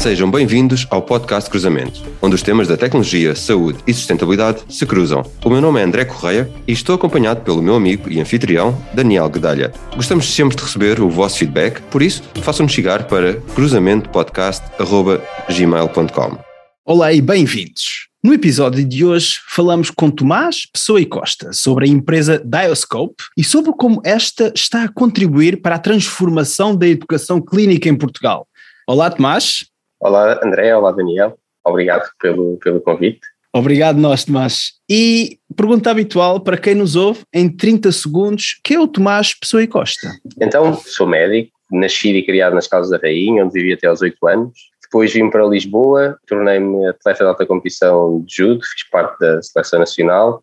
Sejam bem-vindos ao podcast Cruzamento, onde os temas da tecnologia, saúde e sustentabilidade se cruzam. O meu nome é André Correia e estou acompanhado pelo meu amigo e anfitrião, Daniel Guedalha. Gostamos sempre de receber o vosso feedback, por isso, façam-nos chegar para cruzamentoPodcast.gmail.com. Olá e bem-vindos! No episódio de hoje falamos com Tomás Pessoa e Costa sobre a empresa Dioscope e sobre como esta está a contribuir para a transformação da educação clínica em Portugal. Olá, Tomás. Olá, André. Olá, Daniel. Obrigado pelo, pelo convite. Obrigado, nós, Tomás. E pergunta habitual para quem nos ouve, em 30 segundos, quem é o Tomás Pessoa e Costa? Então, sou médico, nascido e criado nas Casas da Rainha, onde vivi até aos 8 anos. Depois vim para Lisboa, tornei-me atleta de alta competição de judo, fiz parte da seleção nacional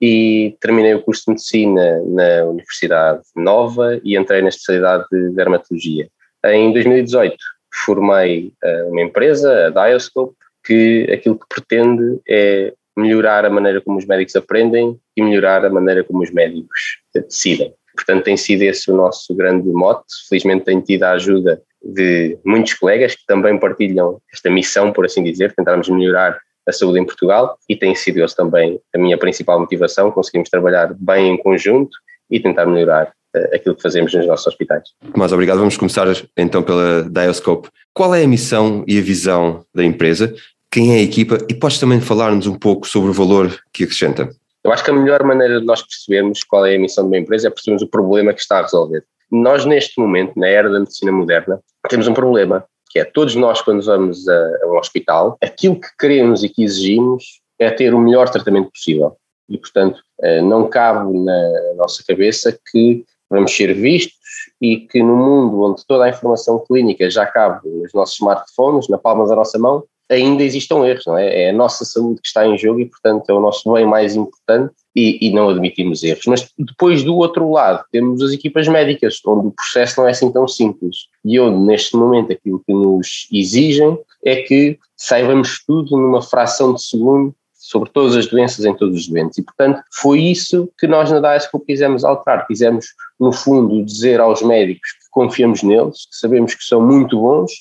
e terminei o curso de medicina na Universidade Nova e entrei na especialidade de dermatologia. Em 2018 formei eh, uma empresa, a Dioscope, que aquilo que pretende é melhorar a maneira como os médicos aprendem e melhorar a maneira como os médicos decidem. Portanto, tem sido esse o nosso grande mote. Felizmente, tem tido a ajuda de muitos colegas que também partilham esta missão, por assim dizer, tentarmos melhorar a saúde em Portugal e tem sido esse também a minha principal motivação. Conseguimos trabalhar bem em conjunto e tentar melhorar aquilo que fazemos nos nossos hospitais. Tomás, obrigado. Vamos começar então pela Dioscope. Qual é a missão e a visão da empresa? Quem é a equipa? E podes também falar-nos um pouco sobre o valor que acrescenta? Eu acho que a melhor maneira de nós percebermos qual é a missão de uma empresa é percebermos o problema que está a resolver. Nós, neste momento, na era da medicina moderna, temos um problema, que é todos nós, quando vamos a, a um hospital, aquilo que queremos e que exigimos é ter o melhor tratamento possível. E, portanto, eh, não cabe na nossa cabeça que vamos ser vistos e que no mundo onde toda a informação clínica já cabe nos nossos smartphones, na palma da nossa mão, ainda existam erros, não é? É a nossa saúde que está em jogo e, portanto, é o nosso bem mais importante e, e, não admitimos erros. Mas depois, do outro lado, temos as equipas médicas, onde o processo não é assim tão simples e onde, neste momento, aquilo que nos exigem é que saibamos tudo numa fração de segundo sobre todas as doenças em todos os doentes. E, portanto, foi isso que nós na DAESCO quisemos alterar. Quisemos, no fundo, dizer aos médicos que confiamos neles, que sabemos que são muito bons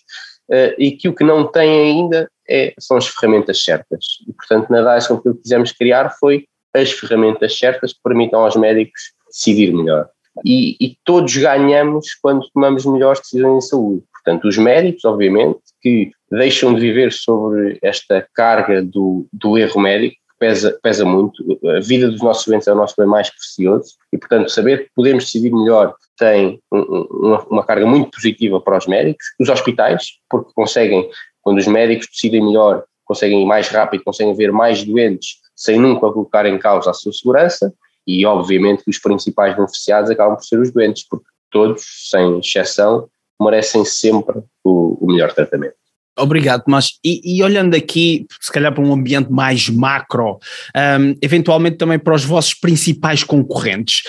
uh, e que o que não têm ainda é, são as ferramentas certas. E, portanto, na DAESCO o que quisemos criar foi as ferramentas certas que permitam aos médicos decidir melhor. E, e todos ganhamos quando tomamos melhores decisões em saúde. Portanto, os médicos, obviamente, que deixam de viver sobre esta carga do, do erro médico, que pesa, pesa muito. A vida dos nossos doentes é o nosso bem mais precioso e, portanto, saber que podemos decidir melhor tem uma, uma carga muito positiva para os médicos, os hospitais, porque conseguem, quando os médicos decidem melhor, conseguem ir mais rápido, conseguem ver mais doentes sem nunca colocar em causa a sua segurança e, obviamente, os principais beneficiados acabam por ser os doentes, porque todos, sem exceção, merecem sempre o, o melhor tratamento. Obrigado, mas e, e, olhando aqui, se calhar para um ambiente mais macro, um, eventualmente também para os vossos principais concorrentes,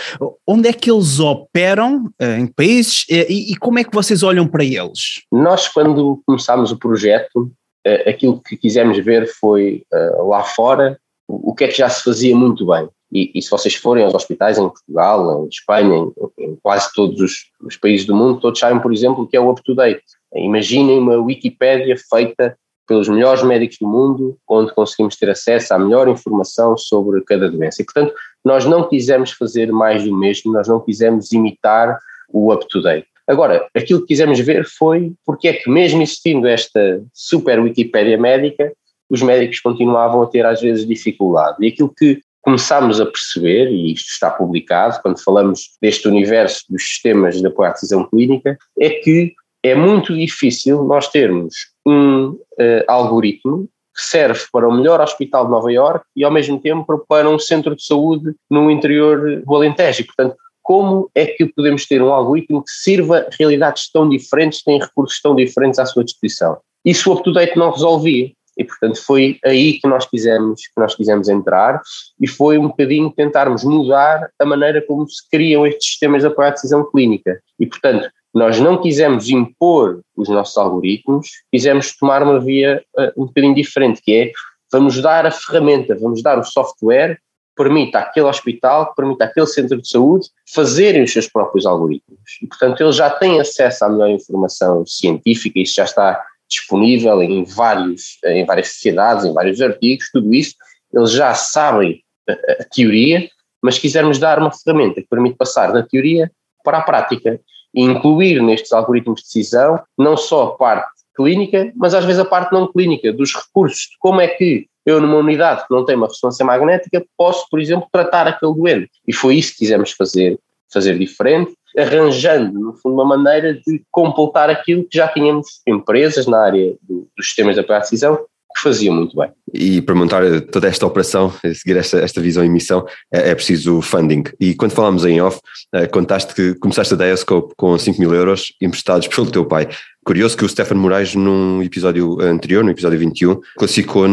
onde é que eles operam, uh, em países, e, e, como é que vocês olham para eles? Nós, quando começámos o projeto, uh, aquilo que quisemos ver foi uh, lá fora o que é que já se fazia muito bem. E, e, se vocês forem aos hospitais em Portugal, em Espanha, em, em quase todos os, os, países do mundo, todos sabem, por exemplo, o que é o up-to-date. Imaginem uma Wikipédia feita pelos melhores médicos do mundo, onde conseguimos ter acesso à melhor informação sobre cada doença. E, portanto, nós não quisemos fazer mais do mesmo, nós não quisemos imitar o up-to-date. Agora, aquilo que quisemos ver foi porque é que, mesmo existindo esta super Wikipédia médica, os médicos continuavam a ter às vezes dificuldade. E aquilo que começámos a perceber, e isto está publicado, quando falamos deste universo dos sistemas de apoio à decisão clínica, é que é muito difícil nós termos um uh, algoritmo que serve para o melhor hospital de Nova Iorque e ao mesmo tempo para um centro de saúde no interior do Alentejo. Portanto, como é que podemos ter um algoritmo que sirva realidades tão diferentes, tem recursos tão diferentes à sua disposição? Isso o UpToDate não resolvia. E, portanto, foi aí que nós quisemos, que nós quisemos entrar e foi um bocadinho tentarmos mudar a maneira como se criam estes sistemas de apoio à decisão clínica. E, portanto, nós não quisemos impor os nossos algoritmos, quisemos tomar uma via uh, um bocadinho diferente, que é vamos dar a ferramenta, vamos dar o software que permita àquele hospital, que permita àquele centro de saúde fazerem os seus próprios algoritmos. E, portanto, eles já têm acesso à melhor informação científica, isso já está disponível em, vários, em várias sociedades, em vários artigos, tudo isso, eles já sabem a, a teoria, mas quisermos dar uma ferramenta que permite passar da teoria para a prática e incluir nestes algoritmos de decisão não só a parte clínica, mas às vezes a parte não clínica, dos recursos, de como é que eu numa unidade que não tem uma ressonância magnética posso, por exemplo, tratar aquele doente. E foi isso que quisemos fazer, fazer diferente, arranjando, no fundo, uma maneira de completar aquilo que já tínhamos empresas na área do, dos sistemas de apoio à decisão que faziam muito bem. E para montar toda esta operação, seguir esta, esta visão e missão, é, é preciso funding. E quando falámos em off, eh, contaste que começaste a Diascope com 5 mil euros emprestados pelo teu pai. Curioso que o Stefano Moraes, num episódio anterior, no episódio 21, classificou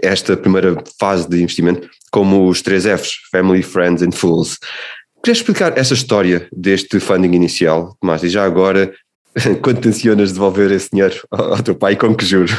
esta primeira fase de investimento como os três Fs, Family, Friends and Fools. Queres explicar essa história deste funding inicial, Tomás? E já agora, quando tensionas devolver esse dinheiro ao teu pai, com que juro?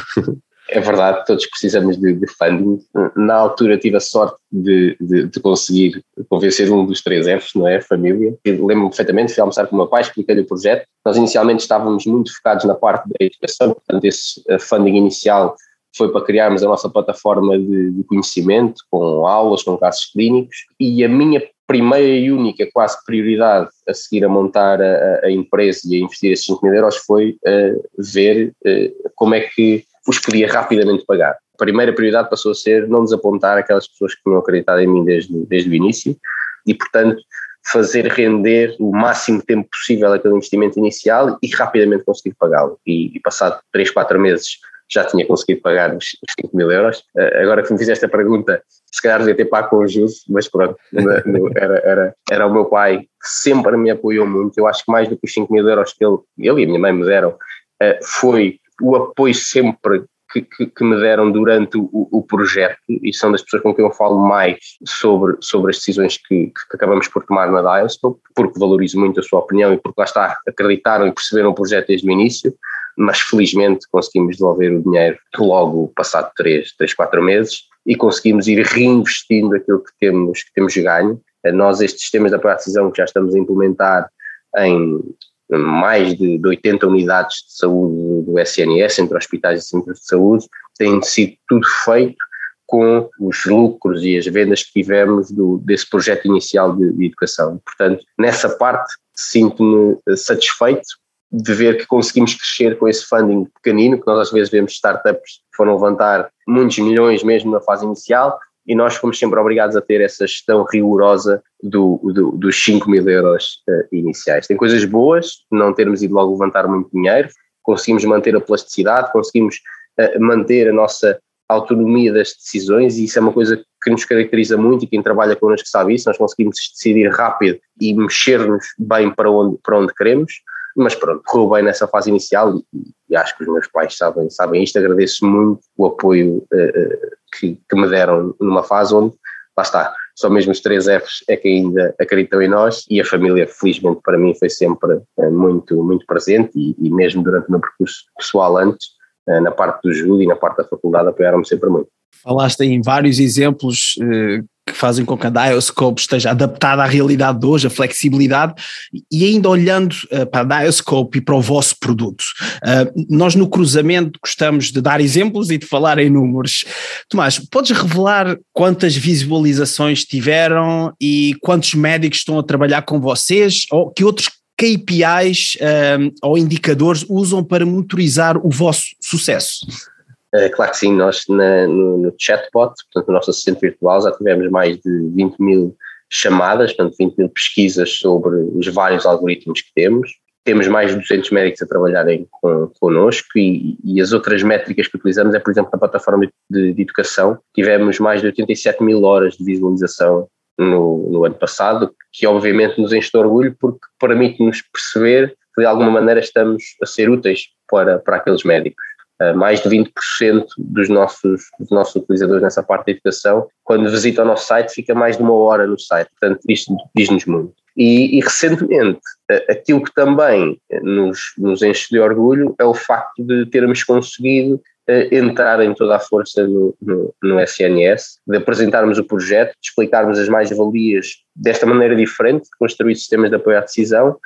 É verdade, todos precisamos de, de funding. Na altura tive a sorte de, de, de, conseguir convencer um dos três Fs, não é? Família. Lembro-me perfeitamente, fui almoçar com o meu pai, expliquei-lhe o projeto. Nós inicialmente estávamos muito focados na parte da educação, portanto esse funding inicial foi para criarmos a nossa plataforma de, de, conhecimento, com aulas, com casos clínicos, e a minha primeira e única quase prioridade a seguir a montar a, a empresa e a investir esses 5 mil euros foi uh, ver uh, como é que os podia rapidamente pagar. A primeira prioridade passou a ser não desapontar aquelas pessoas que tinham acreditado em mim desde, desde o início e, portanto, fazer render o máximo tempo possível aquele investimento inicial e rapidamente conseguir pagá-lo. E, e passado 3, 4 meses já tinha conseguido pagar os 5 mil euros. Uh, agora que me fizeste a pergunta, se calhar devia ter pago com os juros, mas pronto, era, era, era o meu pai que sempre me apoiou muito. Eu acho que mais do que os 5 mil euros que ele, ele e a minha mãe me deram, uh, foi o apoio sempre que, que, que, me deram durante o, o, projeto e são das pessoas com quem eu falo mais sobre, sobre as decisões que, que acabamos por tomar na Dialscope, porque valorizo muito a sua opinião e porque lá está, acreditaram e perceberam o projeto desde o início, mas felizmente conseguimos devolver o dinheiro logo passado 3, 3 4 meses e conseguimos ir reinvestindo aquilo que temos, que temos ganho. Nós, estes sistemas de apoio à decisão que já estamos a implementar em mais de, de 80 unidades de saúde do SNS, entre hospitais e centros de saúde, tem sido tudo feito com os lucros e as vendas que tivemos do, desse projeto inicial de, de educação. Portanto, nessa parte, sinto-me satisfeito de ver que conseguimos crescer com esse funding pequenino, que nós às vezes vemos startups que foram levantar muitos milhões mesmo na fase inicial, e nós fomos sempre obrigados a ter essa gestão rigorosa do, do, dos 5 mil euros uh, iniciais. Tem coisas boas, não termos ido logo levantar muito dinheiro, conseguimos manter a plasticidade, conseguimos uh, manter a nossa autonomia das decisões e isso é uma coisa que nos caracteriza muito e quem trabalha connosco sabe isso, nós conseguimos decidir rápido e mexer-nos bem para onde, para onde queremos, mas pronto, correu bem nessa fase inicial e, acho que os meus pais sabem, sabem isto, agradeço muito o apoio uh, que, que me deram numa fase onde, lá está, só mesmo os três Fs é que ainda acreditam em nós e a família, felizmente, para mim foi sempre uh, muito, muito presente e, e, mesmo durante o meu percurso pessoal antes, uh, na parte do Júlio e na parte da faculdade apoiaram-me sempre muito. Falaste em vários exemplos que fazem com que a Dioscope esteja adaptada à realidade de hoje, a flexibilidade, e ainda olhando uh, para a Dioscope e para o vosso produto. Uh, nós no cruzamento gostamos de dar exemplos e de falar em números. Tomás, podes revelar quantas visualizações tiveram e quantos médicos estão a trabalhar com vocês, ou que outros KPIs uh, ou indicadores usam para monitorizar o vosso sucesso? Uh, claro que sim, nós na, no, no, chatbot, portanto, no nosso assistente virtual, já tivemos mais de 20 mil chamadas, portanto, 20 mil pesquisas sobre os vários algoritmos que temos. Temos mais de 200 médicos a trabalharem com, connosco e, e as outras métricas que utilizamos é, por exemplo, na plataforma de, de educação, tivemos mais de 87 mil horas de visualização no, no, ano passado, que obviamente nos enche de orgulho porque permite-nos perceber que de alguma maneira estamos a ser úteis para, para aqueles médicos. Eh, mais de 20% dos nossos, dos nossos utilizadores nessa parte da educação, quando visitam o nosso site, fica mais de uma hora no site, portanto isto diz-nos muito. E, e, recentemente, eh, aquilo que também nos, nos enche de orgulho é o facto de termos conseguido entrar em toda a força no, no, no, SNS, de apresentarmos o projeto, de explicarmos as mais-valias desta maneira diferente, de construir sistemas de apoio à decisão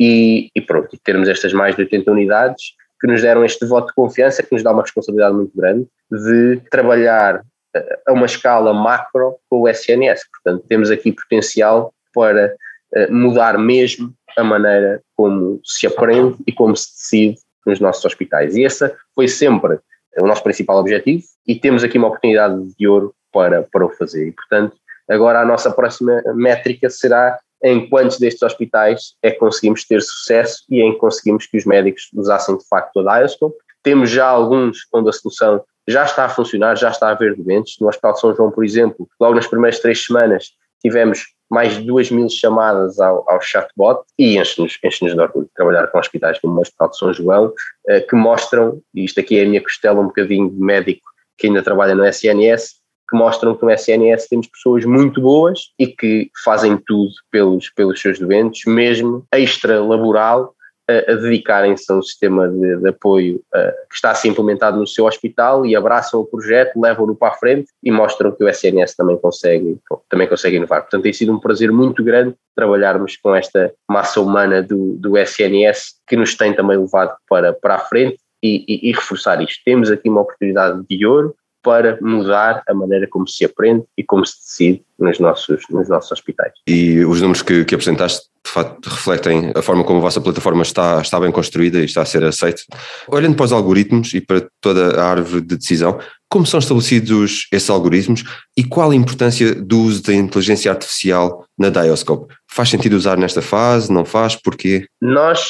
e, e pronto, termos estas mais de 80 unidades que nos deram este voto de confiança, que nos dá uma responsabilidade muito grande de trabalhar eh, a uma escala macro com o SNS. Portanto, temos aqui potencial para eh, mudar mesmo a maneira como se aprende e como se decide nos nossos hospitais. E esse foi sempre o nosso principal objetivo e temos aqui uma oportunidade de ouro para, para o fazer. E, portanto, agora a nossa próxima métrica será em quantos destes hospitais é que conseguimos ter sucesso e em que conseguimos que os médicos usassem de facto a Dioscope. Temos já alguns onde a solução já está a funcionar, já está a haver doentes. No Hospital de São João, por exemplo, logo nas primeiras três semanas tivemos mais de duas mil chamadas ao, ao chatbot e enche-nos enche de orgulho trabalhar com hospitais como o Hospital de São João, eh, que mostram, e isto aqui é a minha costela um bocadinho de médico que ainda trabalha no SNS, que mostram que no SNS temos pessoas muito boas e que fazem tudo pelos, pelos seus doentes, mesmo extra-laboral, a, a dedicarem-se a um sistema de, de apoio uh, que está a ser implementado no seu hospital e abraçam o projeto, levam-no para a frente e mostram que o SNS também consegue, também consegue inovar. Portanto, tem sido um prazer muito grande trabalharmos com esta massa humana do, do SNS que nos tem também levado para, para a frente e, e, e reforçar isto. Temos aqui uma oportunidade de ouro para mudar a maneira como se aprende e como se decide nos nossos, nos nossos hospitais. E os números que, que apresentaste, de facto, refletem a forma como a vossa plataforma está, está bem construída e está a ser aceita. Olhando para os algoritmos e para toda a árvore de decisão, como são estabelecidos esses algoritmos e qual a importância do uso da inteligência artificial na Dioscope? Faz sentido usar nesta fase? Não faz? Porquê? Nós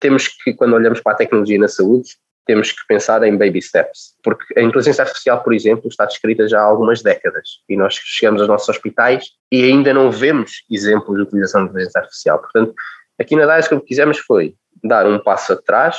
temos que, quando olhamos para a tecnologia na saúde, temos que pensar em baby steps, porque a inteligência artificial, por exemplo, está descrita já há algumas décadas e nós chegamos aos nossos hospitais e ainda não vemos exemplos de utilização de inteligência artificial. Portanto, aqui na DICE o que quisemos foi dar um passo atrás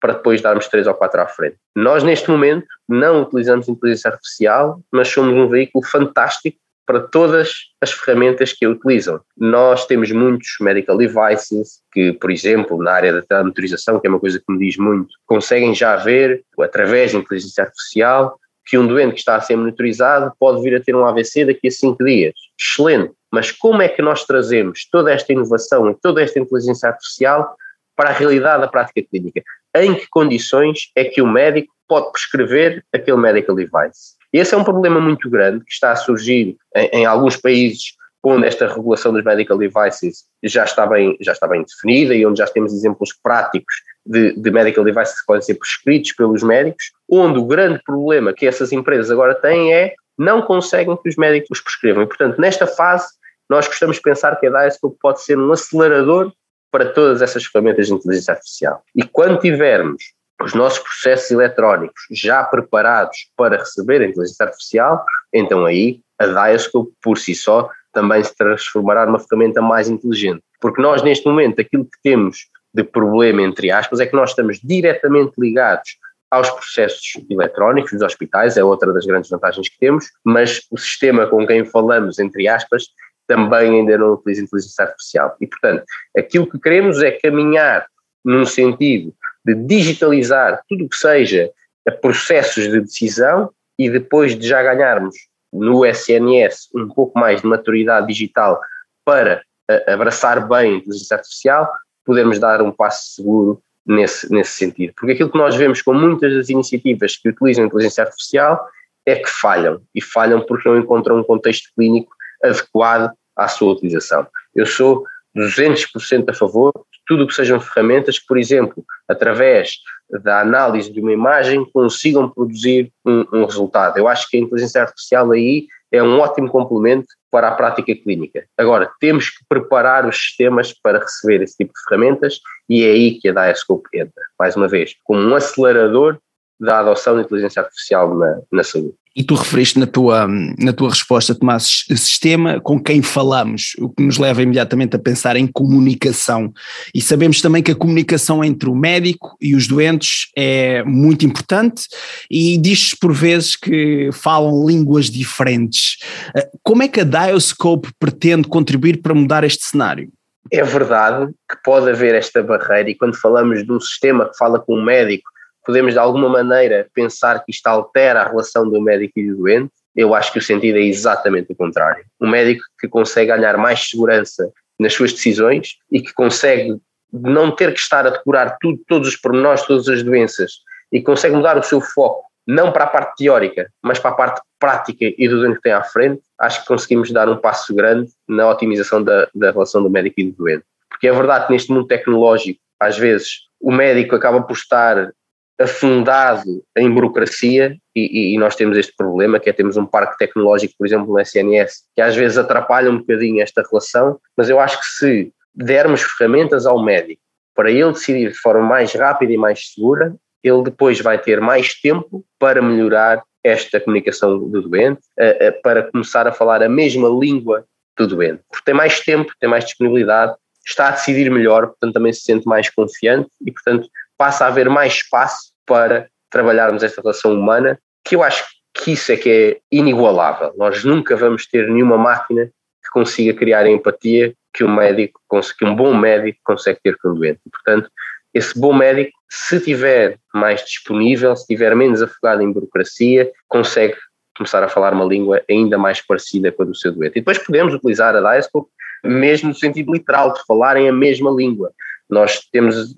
para depois darmos três ou quatro à frente. Nós, neste momento, não utilizamos inteligência artificial, mas somos um veículo fantástico para todas as ferramentas que a utilizam. Nós temos muitos medical devices que, por exemplo, na área da telemotorização, que é uma coisa que me diz muito, conseguem já ver, através da inteligência artificial, que um doente que está a ser monitorizado pode vir a ter um AVC daqui a cinco dias. Excelente. Mas como é que nós trazemos toda esta inovação e toda esta inteligência artificial para a realidade da prática clínica? Em que condições é que o médico pode prescrever aquele medical device? Esse é um problema muito grande que está a surgir em, em alguns países onde esta regulação dos medical devices já está bem, já está bem definida e onde já temos exemplos práticos de, de, medical devices que podem ser prescritos pelos médicos, onde o grande problema que essas empresas agora têm é não conseguem que os médicos os prescrevam. E, portanto, nesta fase, nós gostamos de pensar que a Diascope pode ser um acelerador para todas essas ferramentas de inteligência artificial. E quando tivermos os nossos processos eletrónicos já preparados para receber a inteligência artificial, então aí a Diascope por si só também se transformará numa ferramenta mais inteligente. Porque nós neste momento aquilo que temos de problema, entre aspas, é que nós estamos diretamente ligados aos processos eletrónicos dos hospitais, é outra das grandes vantagens que temos, mas o sistema com quem falamos, entre aspas, também ainda não utiliza inteligência artificial. E, portanto, aquilo que queremos é caminhar num sentido de digitalizar tudo o que seja processos de decisão e depois de já ganharmos no SNS um pouco mais de maturidade digital para uh, abraçar bem a inteligência artificial, podermos dar um passo seguro nesse, nesse sentido. Porque aquilo que nós vemos com muitas das iniciativas que utilizam a inteligência artificial é que falham, e falham porque não encontram um contexto clínico adequado à sua utilização. Eu sou 200% a favor tudo o que sejam ferramentas que, por exemplo, através da análise de uma imagem, consigam produzir um, um, resultado. Eu acho que a inteligência artificial aí é um ótimo complemento para a prática clínica. Agora, temos que preparar os sistemas para receber esse tipo de ferramentas e é aí que a Diascope entra, mais uma vez, como um acelerador da adoção da inteligência artificial na, na saúde. E tu referiste na tua, na tua resposta, Tomás, sistema com quem falamos, o que nos leva imediatamente a pensar em comunicação. E sabemos também que a comunicação entre o médico e os doentes é muito importante e diz por vezes que falam línguas diferentes. Eh, como é que a Dioscope pretende contribuir para mudar este cenário? É verdade que pode haver esta barreira e quando falamos de um sistema que fala com o médico podemos de alguma maneira pensar que isto altera a relação do médico e do doente, eu acho que o sentido é exatamente o contrário. Um médico que consegue ganhar mais segurança nas suas decisões e que consegue não ter que estar a decorar tudo, todos os pormenores, todas as doenças, e consegue mudar o seu foco, não para a parte teórica, mas para a parte prática e do doente que tem à frente, acho que conseguimos dar um passo grande na otimização da, da relação do médico e do doente. Porque é verdade que neste mundo tecnológico, às vezes, o médico acaba por estar afundado em burocracia e, e, nós temos este problema que é temos um parque tecnológico, por exemplo, no SNS, que às vezes atrapalha um bocadinho esta relação, mas eu acho que se dermos ferramentas ao médico para ele decidir de forma mais rápida e mais segura, ele depois vai ter mais tempo para melhorar esta comunicação do doente, para começar a falar a mesma língua do doente, porque tem mais tempo, tem mais disponibilidade, está a decidir melhor, portanto também se sente mais confiante e, portanto, passa a haver mais espaço para trabalharmos esta relação humana, que eu acho que isso é que é inigualável. Nós nunca vamos ter nenhuma máquina que consiga criar a empatia que um médico, que um bom médico consegue ter com o doente. portanto, esse bom médico, se tiver mais disponível, se tiver menos afogado em burocracia, consegue começar a falar uma língua ainda mais parecida com a do seu doente. E depois podemos utilizar a Diascope mesmo no sentido literal, de falarem a mesma língua. Nós temos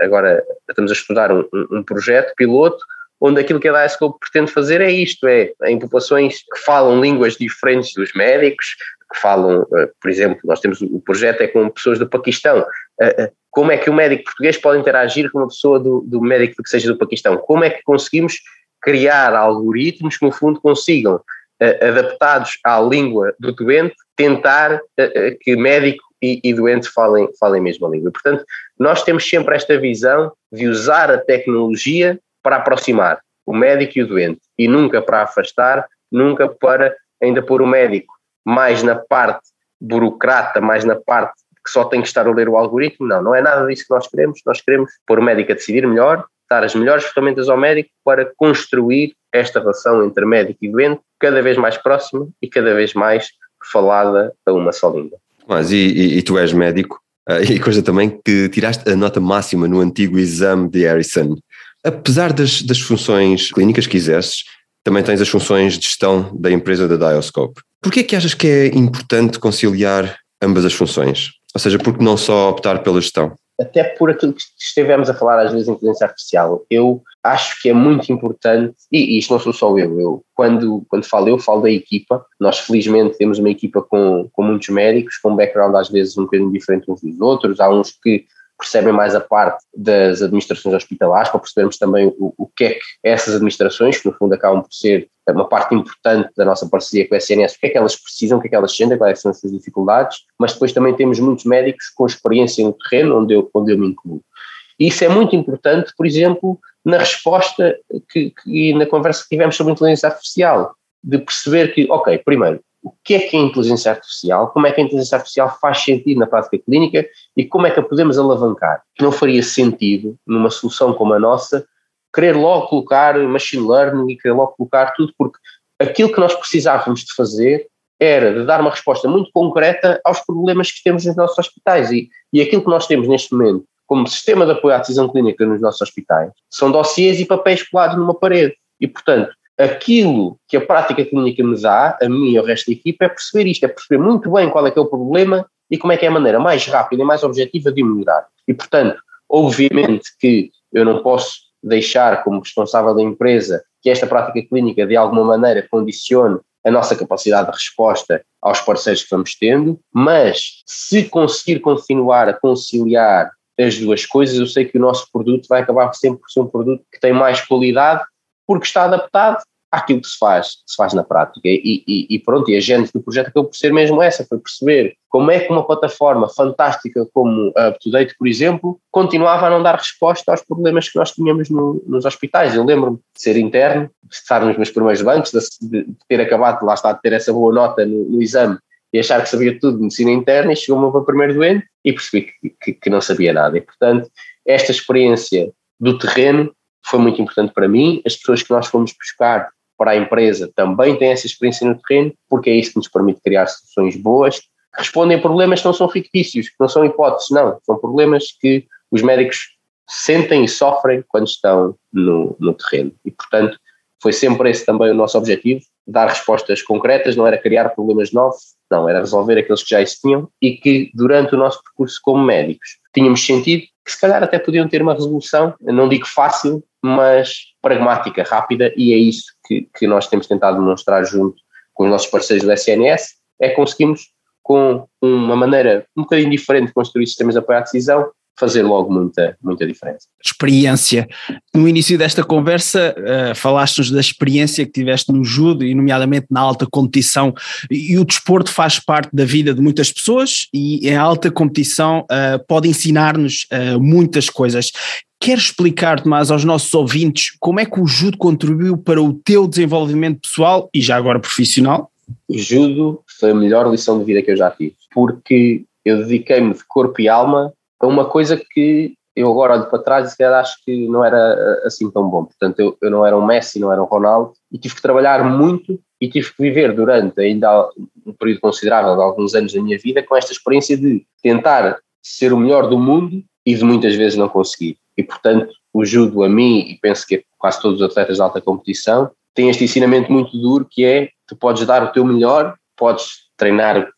agora, estamos a estudar um, um projeto piloto onde aquilo que a Diascope pretende fazer é isto, é em populações que falam línguas diferentes dos médicos, que falam, eh, por exemplo, nós temos o projeto é com pessoas do Paquistão, eh, eh, como é que o médico português pode interagir com uma pessoa do, do médico que seja do Paquistão? Como é que conseguimos criar algoritmos que no fundo consigam, adaptados à língua do doente, tentar que médico e, e doentes falem, falem a mesma língua. Portanto, nós temos sempre esta visão de usar a tecnologia para aproximar o médico e o doente e nunca para afastar, nunca para ainda pôr o médico mais na parte burocrata, mais na parte que só tem que estar a ler o algoritmo. Não, não é nada disso que nós queremos. Nós queremos pôr o médico a decidir melhor, dar as melhores ferramentas ao médico para construir esta relação entre médico e doente cada vez mais próxima e cada vez mais falada a uma só língua. Mas e, e, e tu és médico, uh, e coisa também que tiraste a nota máxima no antigo exame de Harrison. Apesar das, das funções clínicas que exerces, também tens as funções de gestão da empresa da Dioscope. Por que é que achas que é importante conciliar ambas as funções? Ou seja, por que não só optar pela gestão? até por aquilo que estivemos a falar às vezes em inteligência artificial, eu acho que é muito importante, e isto não sou só eu, eu quando, quando falo eu, falo da equipa, nós felizmente temos uma equipa com, com muitos médicos, com um background às vezes um bocadinho diferente uns dos outros, há uns que percebem mais a parte das administrações hospitalares, para percebermos também o, o que é que essas administrações, que no fundo acabam por ser uma parte importante da nossa parceria com a SNS, o que é que elas precisam, o que é que elas sentem, quais são as suas dificuldades, mas depois também temos muitos médicos com experiência no terreno onde eu, onde eu me incluo. E isso é muito importante, por exemplo, na resposta que, que, e na conversa que tivemos sobre inteligência artificial, de perceber que, ok, primeiro, o que é que é inteligência artificial, como é que a inteligência artificial faz sentido na prática clínica e como é que a podemos alavancar. Não faria sentido, numa solução como a nossa, querer logo colocar machine learning e querer logo colocar tudo, porque aquilo que nós precisávamos de fazer era de dar uma resposta muito concreta aos problemas que temos nos nossos hospitais e, e aquilo que nós temos neste momento como sistema de apoio à decisão clínica nos nossos hospitais são dossiês e papéis colados numa parede e, portanto, aquilo que a prática clínica me dá, a mim e ao resto da equipa, é perceber isto, é perceber muito bem qual é que é o problema e como é que é a maneira mais rápida e mais objetiva de melhorar. E, portanto, obviamente que eu não posso deixar como responsável da empresa que esta prática clínica de alguma maneira condicione a nossa capacidade de resposta aos parceiros que vamos tendo, mas se conseguir continuar a conciliar as duas coisas, eu sei que o nosso produto vai acabar sempre por ser um produto que tem mais qualidade porque está adaptado àquilo que se faz, que se faz na prática. E, e, e pronto, e a gente do projeto acabou por ser mesmo essa, foi perceber como é que uma plataforma fantástica como a UpToDate, por exemplo, continuava a não dar resposta aos problemas que nós tínhamos no, nos hospitais. Eu lembro-me de ser interno, de estar nos meus primeiros bancos, de, de, ter acabado, lá está, de ter essa boa nota no, no exame e achar que sabia tudo de medicina interna e chegou-me para o primeiro doente e percebi que, que, que não sabia nada. E, portanto, esta experiência do terreno foi muito importante para mim. As pessoas que nós fomos buscar para a empresa também têm essa experiência no terreno, porque é isso que nos permite criar soluções boas, que respondem a problemas que não são fictícios, que não são hipóteses, não. São problemas que os médicos sentem e sofrem quando estão no, no terreno. E, portanto, foi sempre esse também o nosso objetivo, dar respostas concretas, não era criar problemas novos, não, era resolver aqueles que já existiam e que durante o nosso percurso como médicos tínhamos sentido que se calhar até podiam ter uma resolução, não digo fácil, mas pragmática, rápida, e é isso que, que nós temos tentado demonstrar junto com os nossos parceiros do SNS, é conseguimos com uma maneira um bocadinho diferente de construir sistemas de apoio à decisão, fazer logo muita, muita diferença. Experiência. No início desta conversa, uh, falaste-nos da experiência que tiveste no judo e, nomeadamente, na alta competição. E, o desporto faz parte da vida de muitas pessoas e em alta competição uh, pode ensinar-nos uh, muitas coisas. Queres explicar, mais aos nossos ouvintes como é que o judo contribuiu para o teu desenvolvimento pessoal e já agora profissional? O judo foi a melhor lição de vida que eu já tive, porque eu dediquei-me de corpo e alma a uma coisa que eu agora olho para trás e se acho que não era eh, assim tão bom. Portanto, eu, eu não era um Messi, não era um Ronaldo e tive que trabalhar muito e tive que viver durante ainda um período considerável de alguns anos da minha vida com esta experiência de tentar ser o melhor do mundo e de muitas vezes não conseguir. E, portanto, o judo a mim, e penso que quase todos os atletas de alta competição, tem este ensinamento muito duro que é, tu podes dar o teu melhor, podes treinar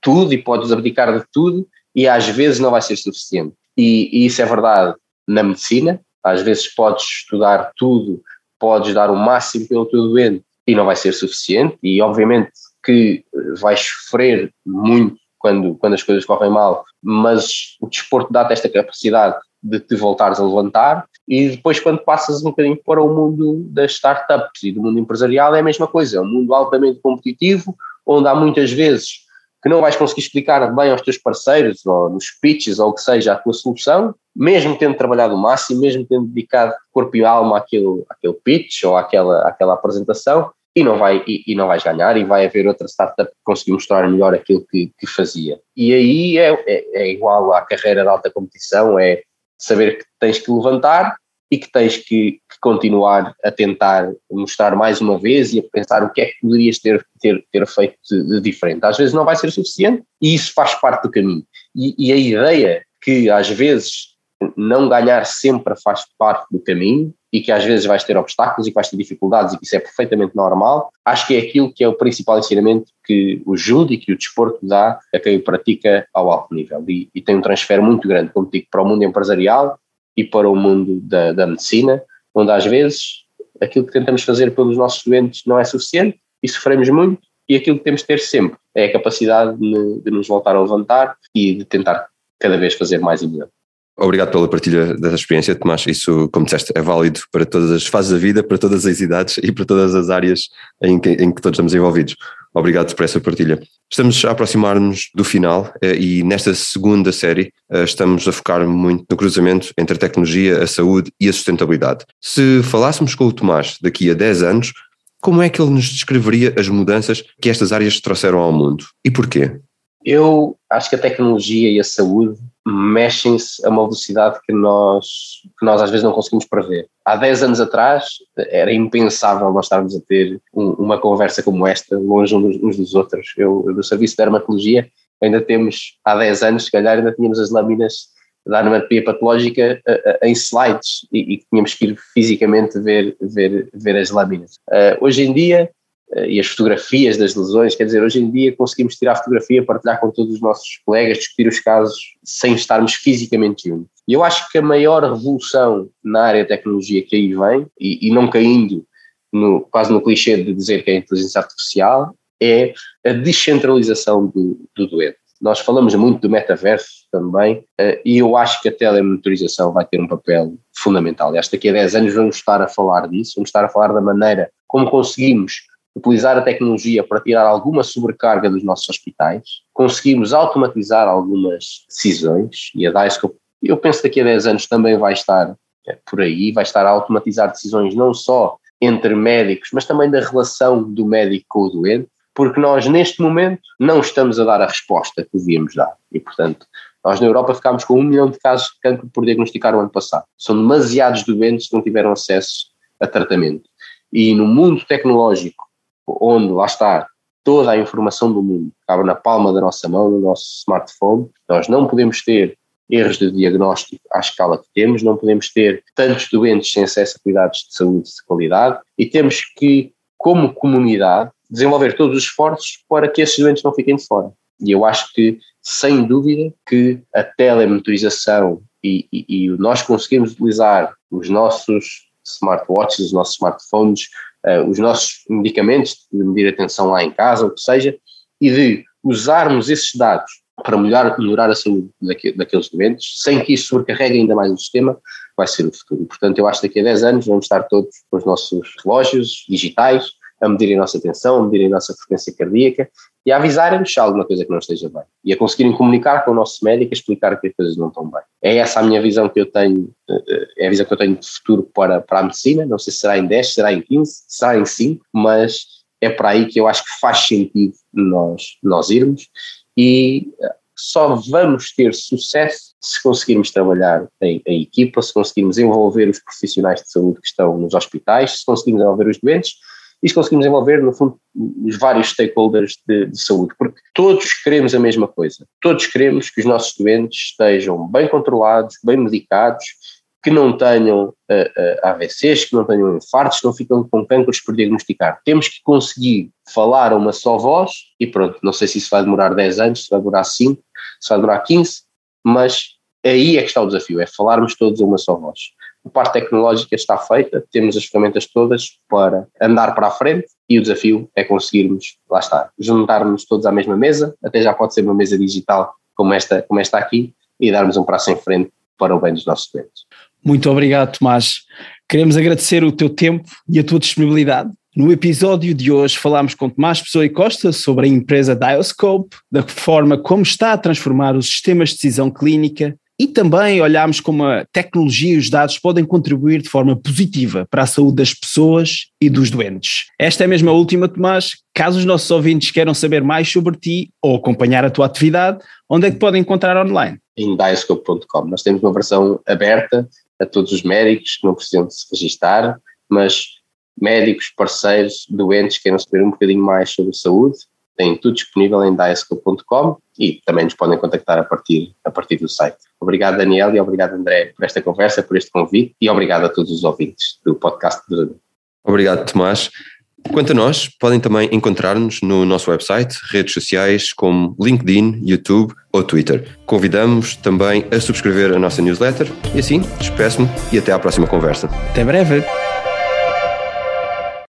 tudo e podes abdicar de tudo, e às vezes não vai ser suficiente. E, e isso é verdade na medicina, às vezes podes estudar tudo, podes dar o máximo pelo teu doente e não vai ser suficiente, e obviamente que vais sofrer muito quando, quando as coisas correm mal, mas o desporto dá-te esta capacidade de te voltares a levantar e depois quando passas um bocadinho para o mundo das startups e do mundo empresarial é a mesma coisa, é um mundo altamente competitivo, onde há muitas vezes que não vais conseguir explicar bem aos teus parceiros ou nos pitches ou o que seja a tua solução, mesmo tendo trabalhado o máximo, mesmo tendo dedicado corpo e alma àquele, àquele pitch ou àquela, àquela apresentação, e não, vai, e, e, não vais ganhar e vai haver outra startup que conseguir mostrar melhor aquilo que, que fazia. E aí é, é, é, igual à carreira de alta competição, é saber que tens que levantar e que tens que, que, continuar a tentar mostrar mais uma vez e a pensar o que é que poderias ter, ter, ter feito de, diferente. Às vezes não vai ser suficiente e isso faz parte do caminho. E, e a ideia que às vezes não ganhar sempre faz parte do caminho e que às vezes vais ter obstáculos e que vais ter dificuldades e que isso é perfeitamente normal, acho que é aquilo que é o principal ensinamento que o judo e que o desporto dá a quem o pratica ao alto nível e, e tem um transfer muito grande, como digo, para o mundo empresarial e para o mundo da, da medicina, onde às vezes aquilo que tentamos fazer pelos nossos doentes não é suficiente e sofremos muito, e aquilo que temos de ter sempre é a capacidade de, de nos voltar a levantar e de tentar cada vez fazer mais e melhor. Obrigado pela partilha dessa experiência, Tomás. Isso, como disseste, é válido para todas as fases da vida, para todas as idades e para todas as áreas em que, em que todos estamos envolvidos. Obrigado por essa partilha. Estamos a aproximar-nos do final eh, e nesta segunda série eh, estamos a focar muito no cruzamento entre a tecnologia, a saúde e a sustentabilidade. Se falássemos com o Tomás daqui a 10 anos, como é que ele nos descreveria as mudanças que estas áreas trouxeram ao mundo e porquê? Eu acho que a tecnologia e a saúde mexem-se a uma velocidade que nós, que nós às vezes não conseguimos prever. Há 10 anos atrás era impensável nós estarmos a ter um, uma conversa como esta, longe uns dos outros. Eu, do Serviço de Dermatologia, ainda temos, há 10 anos, se calhar, ainda tínhamos as lâminas da anatomia patológica em slides e, e tínhamos que ir fisicamente ver, ver, ver as lâminas. Uh, hoje em dia, eh, e as fotografias das lesões, quer dizer, hoje em dia conseguimos tirar a fotografia, partilhar com todos os nossos colegas, discutir os casos sem estarmos fisicamente juntos. E eu acho que a maior revolução na área de tecnologia que aí vem, e, e não caindo no, quase no clichê de dizer que é a inteligência artificial, é a descentralização do, do doente. Nós falamos muito do metaverso também, uh, e eu acho que a telemonitorização vai ter um papel fundamental. Aliás, daqui a 10 anos vamos estar a falar disso, vamos estar a falar da maneira como conseguimos utilizar a tecnologia para tirar alguma sobrecarga dos nossos hospitais, conseguimos automatizar algumas decisões e a DICE, eu penso que daqui a 10 anos também vai estar é, por aí, vai estar a automatizar decisões não só entre médicos, mas também da relação do médico com o doente, porque nós neste momento não estamos a dar a resposta que devíamos dar e portanto nós na Europa ficámos com um milhão de casos de cancro por diagnosticar o ano passado. São demasiados doentes que não tiveram acesso a tratamento. E no mundo tecnológico onde lá está toda a informação do mundo, cabe na palma da nossa mão, no nosso smartphone. Nós não podemos ter erros de diagnóstico à escala que temos, não podemos ter tantos doentes sem acesso a cuidados de saúde de qualidade e temos que como comunidade, desenvolver todos os esforços para que esses doentes não fiquem de fora. E eu acho que, sem dúvida, que a telemonitorização e, e, e nós conseguimos utilizar os nossos smartwatches, os nossos smartphones, uh, os nossos medicamentos de medir a tensão lá em casa, o que seja, e de usarmos esses dados para melhorar, melhorar a saúde daqueles doentes, sem que isso sobrecarregue ainda mais o sistema, vai ser o futuro. Portanto, eu acho que daqui a 10 anos vamos estar todos com os nossos relógios digitais a medirem a nossa tensão, a medirem a nossa frequência cardíaca e a avisarem-nos se há alguma coisa que não esteja bem. E a conseguirem comunicar com o nosso médico, a explicar que as coisas não estão bem. É essa a minha visão que eu tenho, eh, é a visão que eu tenho de futuro para, para a medicina. Não sei se será em 10, será em 15, será em 5, mas é para aí que eu acho que faz sentido nós, nós irmos e eh, só vamos ter sucesso se conseguirmos trabalhar em, em, equipa, se conseguirmos envolver os profissionais de saúde que estão nos hospitais, se conseguirmos envolver os doentes se conseguimos envolver, no fundo, os vários stakeholders de, de, saúde, porque todos queremos a mesma coisa. Todos queremos que os nossos doentes estejam bem controlados, bem medicados, que não tenham uh, uh, AVCs, que não tenham infartos, que não ficam com cancros por diagnosticar. Temos que conseguir falar a uma só voz e pronto, não sei se isso vai demorar 10 anos, se vai demorar 5, se vai demorar 15, mas aí é que está o desafio, é falarmos todos a uma só voz a parte tecnológica está feita, temos as ferramentas todas para andar para a frente e o desafio é conseguirmos, lá está, juntarmos todos à mesma mesa, até já pode ser uma mesa digital como esta, como esta aqui, e darmos um passo em frente para o bem dos nossos clientes. Muito obrigado, Tomás. Queremos agradecer o teu tempo e a tua disponibilidade. No episódio de hoje falámos com Tomás Pessoa e Costa sobre a empresa Dioscope, da forma como está a transformar os sistemas de decisão clínica e também olhámos como a tecnologia e os dados podem contribuir de forma positiva para a saúde das pessoas e dos doentes. Esta é mesmo a última, Tomás. Caso os nossos ouvintes queiram saber mais sobre ti ou acompanhar a tua atividade, onde é que podem encontrar online? Em diascope.com. Nós temos uma versão aberta a todos os médicos que não precisam de se registar, mas médicos, parceiros, doentes que queiram saber um bocadinho mais sobre saúde, têm tudo disponível em diascope.com e também nos podem contactar a partir, a partir do site. Obrigado, Daniel, e obrigado, André, por esta conversa, por este convite e obrigado a todos os ouvintes do podcast do Obrigado, Tomás. Quanto a nós, podem também encontrar-nos no nosso website, redes sociais como LinkedIn, YouTube ou Twitter. Convidamos também a subscrever a nossa newsletter e assim, despeço-me e até à próxima conversa. Até breve!